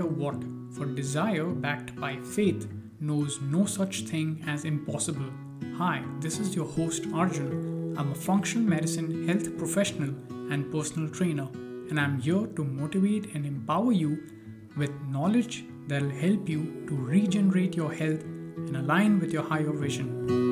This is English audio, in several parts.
matter what, for desire backed by faith knows no such thing as impossible. Hi, this is your host Arjun. I'm a functional medicine health professional and personal trainer, and I'm here to motivate and empower you with knowledge that'll help you to regenerate your health and align with your higher vision.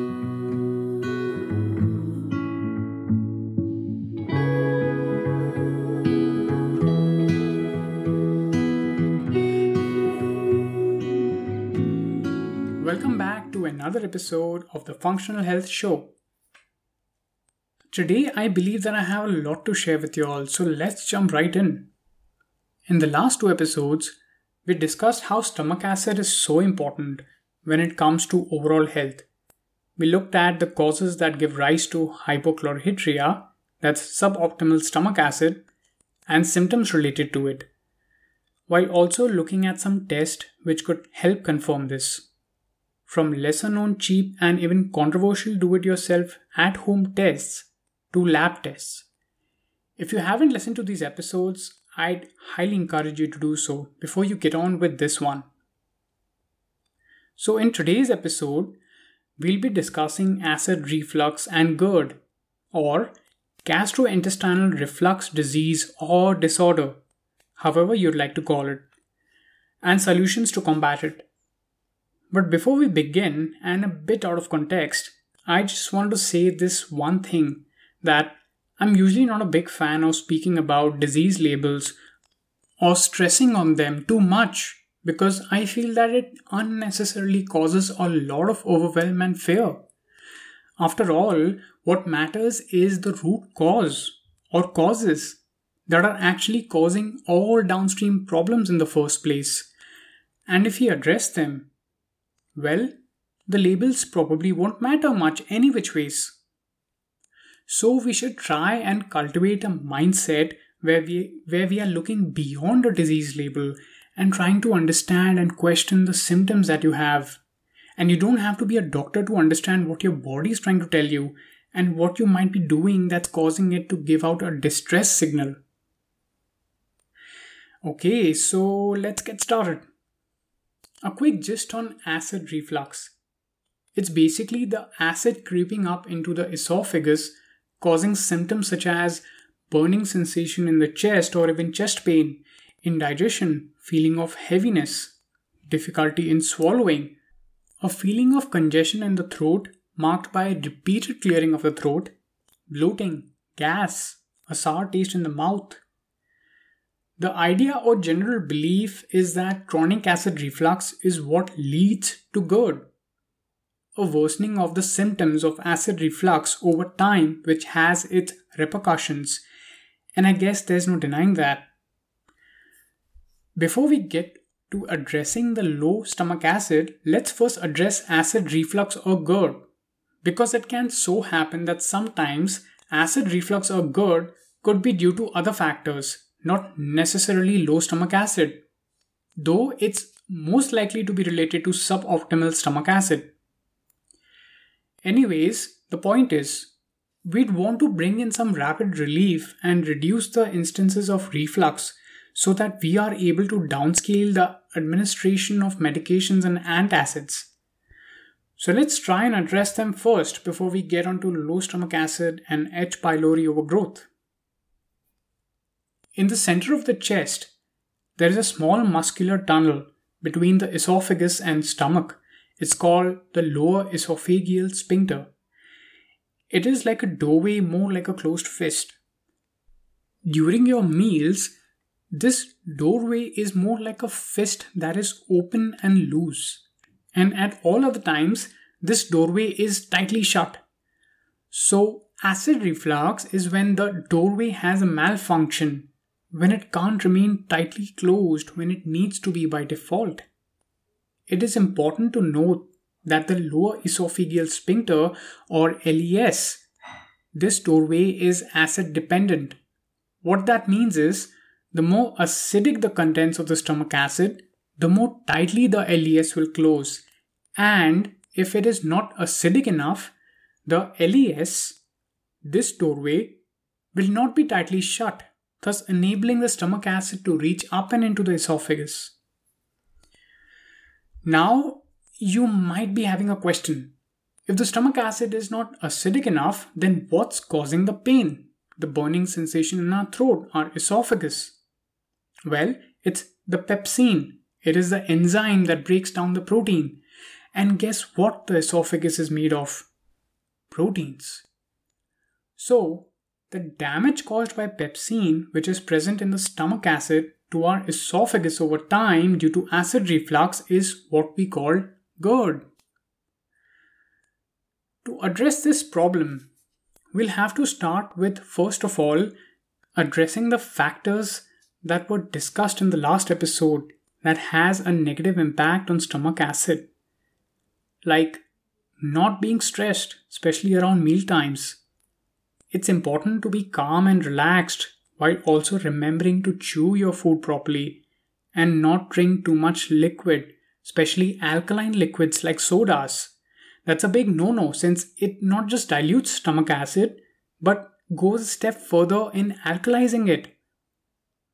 Another episode of the Functional Health Show. Today, I believe that I have a lot to share with you all, so let's jump right in. In the last two episodes, we discussed how stomach acid is so important when it comes to overall health. We looked at the causes that give rise to hypochlorhydria, that's suboptimal stomach acid, and symptoms related to it, while also looking at some tests which could help confirm this from lesser known cheap and even controversial do it yourself at home tests to lab tests. If you haven't listened to these episodes, I'd highly encourage you to do so before you get on with this one. So, in today's episode, we'll be discussing acid reflux and GERD, or gastrointestinal reflux disease or disorder, however you'd like to call it, and solutions to combat it. But before we begin, and a bit out of context, I just wanted to say this one thing that I'm usually not a big fan of speaking about disease labels or stressing on them too much because I feel that it unnecessarily causes a lot of overwhelm and fear. After all, what matters is the root cause or causes that are actually causing all downstream problems in the first place. And if we address them, well, the labels probably won't matter much any which ways. So we should try and cultivate a mindset where we where we are looking beyond a disease label and trying to understand and question the symptoms that you have. And you don't have to be a doctor to understand what your body is trying to tell you and what you might be doing that's causing it to give out a distress signal. Okay, so let's get started. A quick gist on acid reflux. It's basically the acid creeping up into the esophagus, causing symptoms such as burning sensation in the chest or even chest pain, indigestion, feeling of heaviness, difficulty in swallowing, a feeling of congestion in the throat marked by repeated clearing of the throat, bloating, gas, a sour taste in the mouth, the idea or general belief is that chronic acid reflux is what leads to GERD, a worsening of the symptoms of acid reflux over time, which has its repercussions. And I guess there's no denying that. Before we get to addressing the low stomach acid, let's first address acid reflux or GERD, because it can so happen that sometimes acid reflux or GERD could be due to other factors not necessarily low stomach acid, though it's most likely to be related to suboptimal stomach acid. Anyways, the point is, we'd want to bring in some rapid relief and reduce the instances of reflux so that we are able to downscale the administration of medications and antacids. So let's try and address them first before we get onto low stomach acid and H. pylori overgrowth. In the center of the chest, there is a small muscular tunnel between the esophagus and stomach. It's called the lower esophageal sphincter. It is like a doorway, more like a closed fist. During your meals, this doorway is more like a fist that is open and loose. And at all other times, this doorway is tightly shut. So, acid reflux is when the doorway has a malfunction when it can't remain tightly closed when it needs to be by default. It is important to note that the lower esophageal sphincter or LES, this doorway is acid dependent. What that means is the more acidic the contents of the stomach acid, the more tightly the LES will close. And if it is not acidic enough, the LES, this doorway, will not be tightly shut thus enabling the stomach acid to reach up and into the esophagus. Now, you might be having a question. If the stomach acid is not acidic enough, then what's causing the pain, the burning sensation in our throat, our esophagus? Well, it's the pepsin. It is the enzyme that breaks down the protein. And guess what the esophagus is made of? Proteins. So, the damage caused by pepsin, which is present in the stomach acid, to our esophagus over time due to acid reflux is what we call GERD. To address this problem, we'll have to start with first of all addressing the factors that were discussed in the last episode that has a negative impact on stomach acid like not being stressed especially around meal times it's important to be calm and relaxed while also remembering to chew your food properly and not drink too much liquid, especially alkaline liquids like sodas. That's a big no no since it not just dilutes stomach acid but goes a step further in alkalizing it.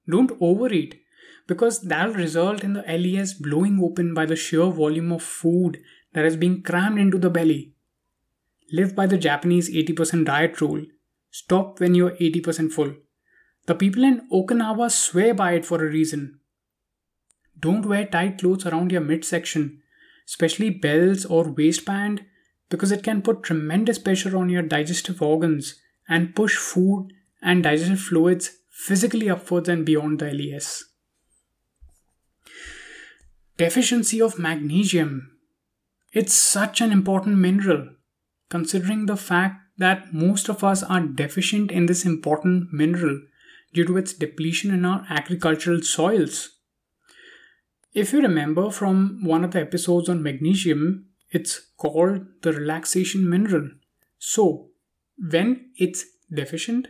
Don't overeat because that'll result in the LES blowing open by the sheer volume of food that is being crammed into the belly. Live by the Japanese 80% diet rule. Stop when you're 80% full. The people in Okinawa swear by it for a reason. Don't wear tight clothes around your midsection, especially belts or waistband, because it can put tremendous pressure on your digestive organs and push food and digestive fluids physically upwards and beyond the LES. Deficiency of magnesium. It's such an important mineral, considering the fact that most of us are deficient in this important mineral due to its depletion in our agricultural soils. If you remember from one of the episodes on magnesium, it's called the relaxation mineral. So, when it's deficient,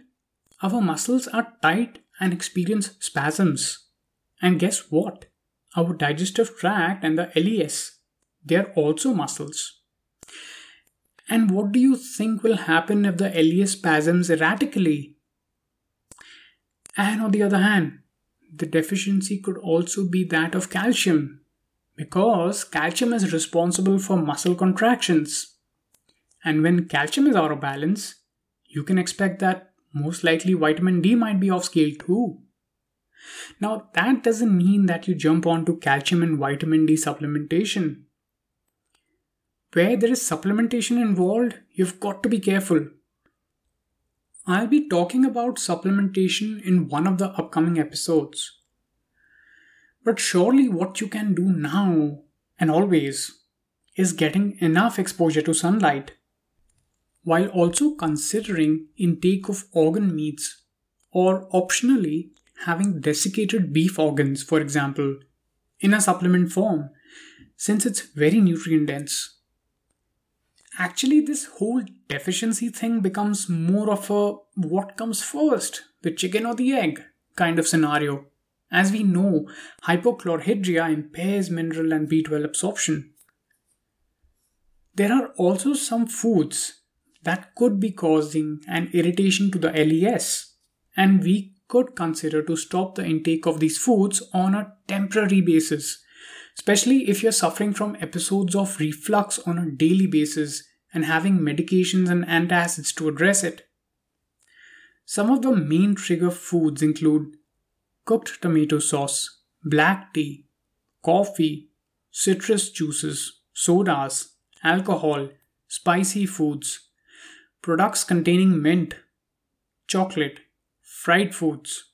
our muscles are tight and experience spasms. And guess what? Our digestive tract and the LES, they are also muscles. And what do you think will happen if the LES spasms erratically? And on the other hand, the deficiency could also be that of calcium, because calcium is responsible for muscle contractions. And when calcium is out of balance, you can expect that most likely vitamin D might be off scale too. Now, that doesn't mean that you jump onto calcium and vitamin D supplementation. Where there is supplementation involved, you've got to be careful I'll be talking about supplementation in one of the upcoming episodes. But surely, what you can do now and always is getting enough exposure to sunlight, while also considering intake of organ meats or optionally having desiccated beef organs, for example, in a supplement form, since it's very nutrient dense actually this whole deficiency thing becomes more of a what comes first, the chicken or the egg kind of scenario. As we know, hypochlorhydria impairs mineral and B12 absorption. There are also some foods that could be causing an irritation to the LES, and we could consider to stop the intake of these foods on a temporary basis especially if you're suffering from episodes of reflux on a daily basis and having medications and antacids to address it. Some of the main trigger foods include cooked tomato sauce, black tea, coffee, citrus juices, sodas, alcohol, spicy foods, products containing mint, chocolate, fried foods.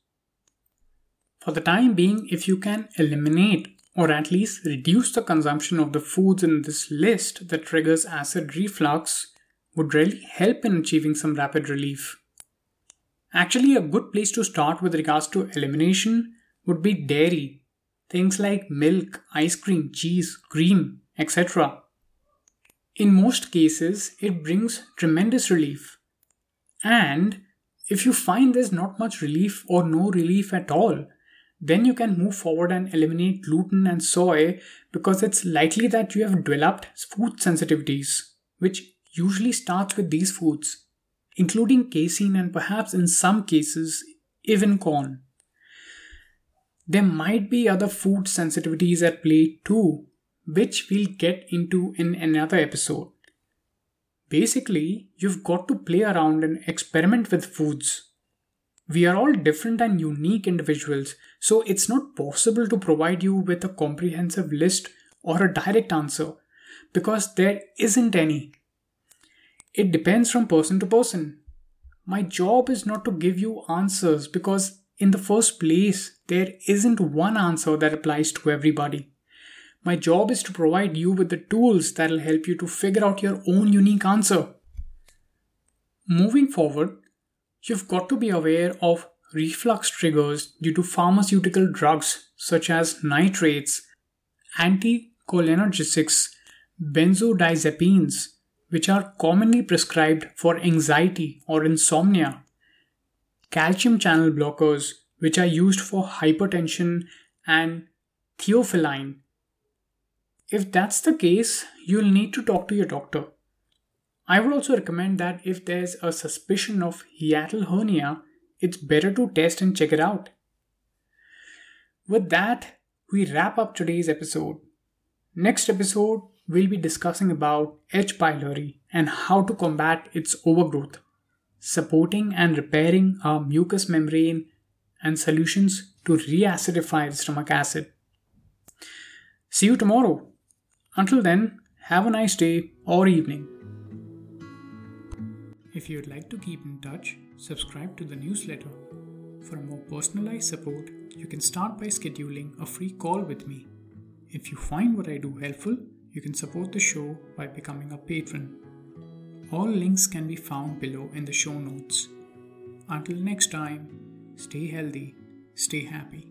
For the time being, if you can eliminate or at least reduce the consumption of the foods in this list that triggers acid reflux, would really help in achieving some rapid relief. Actually, a good place to start with regards to elimination would be dairy, things like milk, ice cream, cheese, cream, etc. In most cases, it brings tremendous relief. And if you find there's not much relief or no relief at all, then you can move forward and eliminate gluten and soy because it's likely that you have developed food sensitivities, which usually starts with these foods, including casein and perhaps in some cases even corn. There might be other food sensitivities at play too, which we'll get into in another episode. Basically, you've got to play around and experiment with foods. We are all different and unique individuals, so it's not possible to provide you with a comprehensive list or a direct answer because there isn't any. It depends from person to person. My job is not to give you answers because, in the first place, there isn't one answer that applies to everybody. My job is to provide you with the tools that'll help you to figure out your own unique answer. Moving forward, you've got to be aware of reflux triggers due to pharmaceutical drugs such as nitrates, anticholinergics, benzodiazepines, which are commonly prescribed for anxiety or insomnia, calcium channel blockers, which are used for hypertension, and theophylline, if that's the case, you'll need to talk to your doctor. I would also recommend that if there's a suspicion of hiatal hernia, it's better to test and check it out. With that, we wrap up today's episode. Next episode, we'll be discussing about H. pylori and how to combat its overgrowth, supporting and repairing our mucous membrane, and solutions to reacidify the stomach acid. See you tomorrow. Until then, have a nice day or evening. If you'd like to keep in touch, subscribe to the newsletter. For more personalized support, you can start by scheduling a free call with me. If you find what I do helpful, you can support the show by becoming a patron. All links can be found below in the show notes. Until next time, stay healthy, stay happy.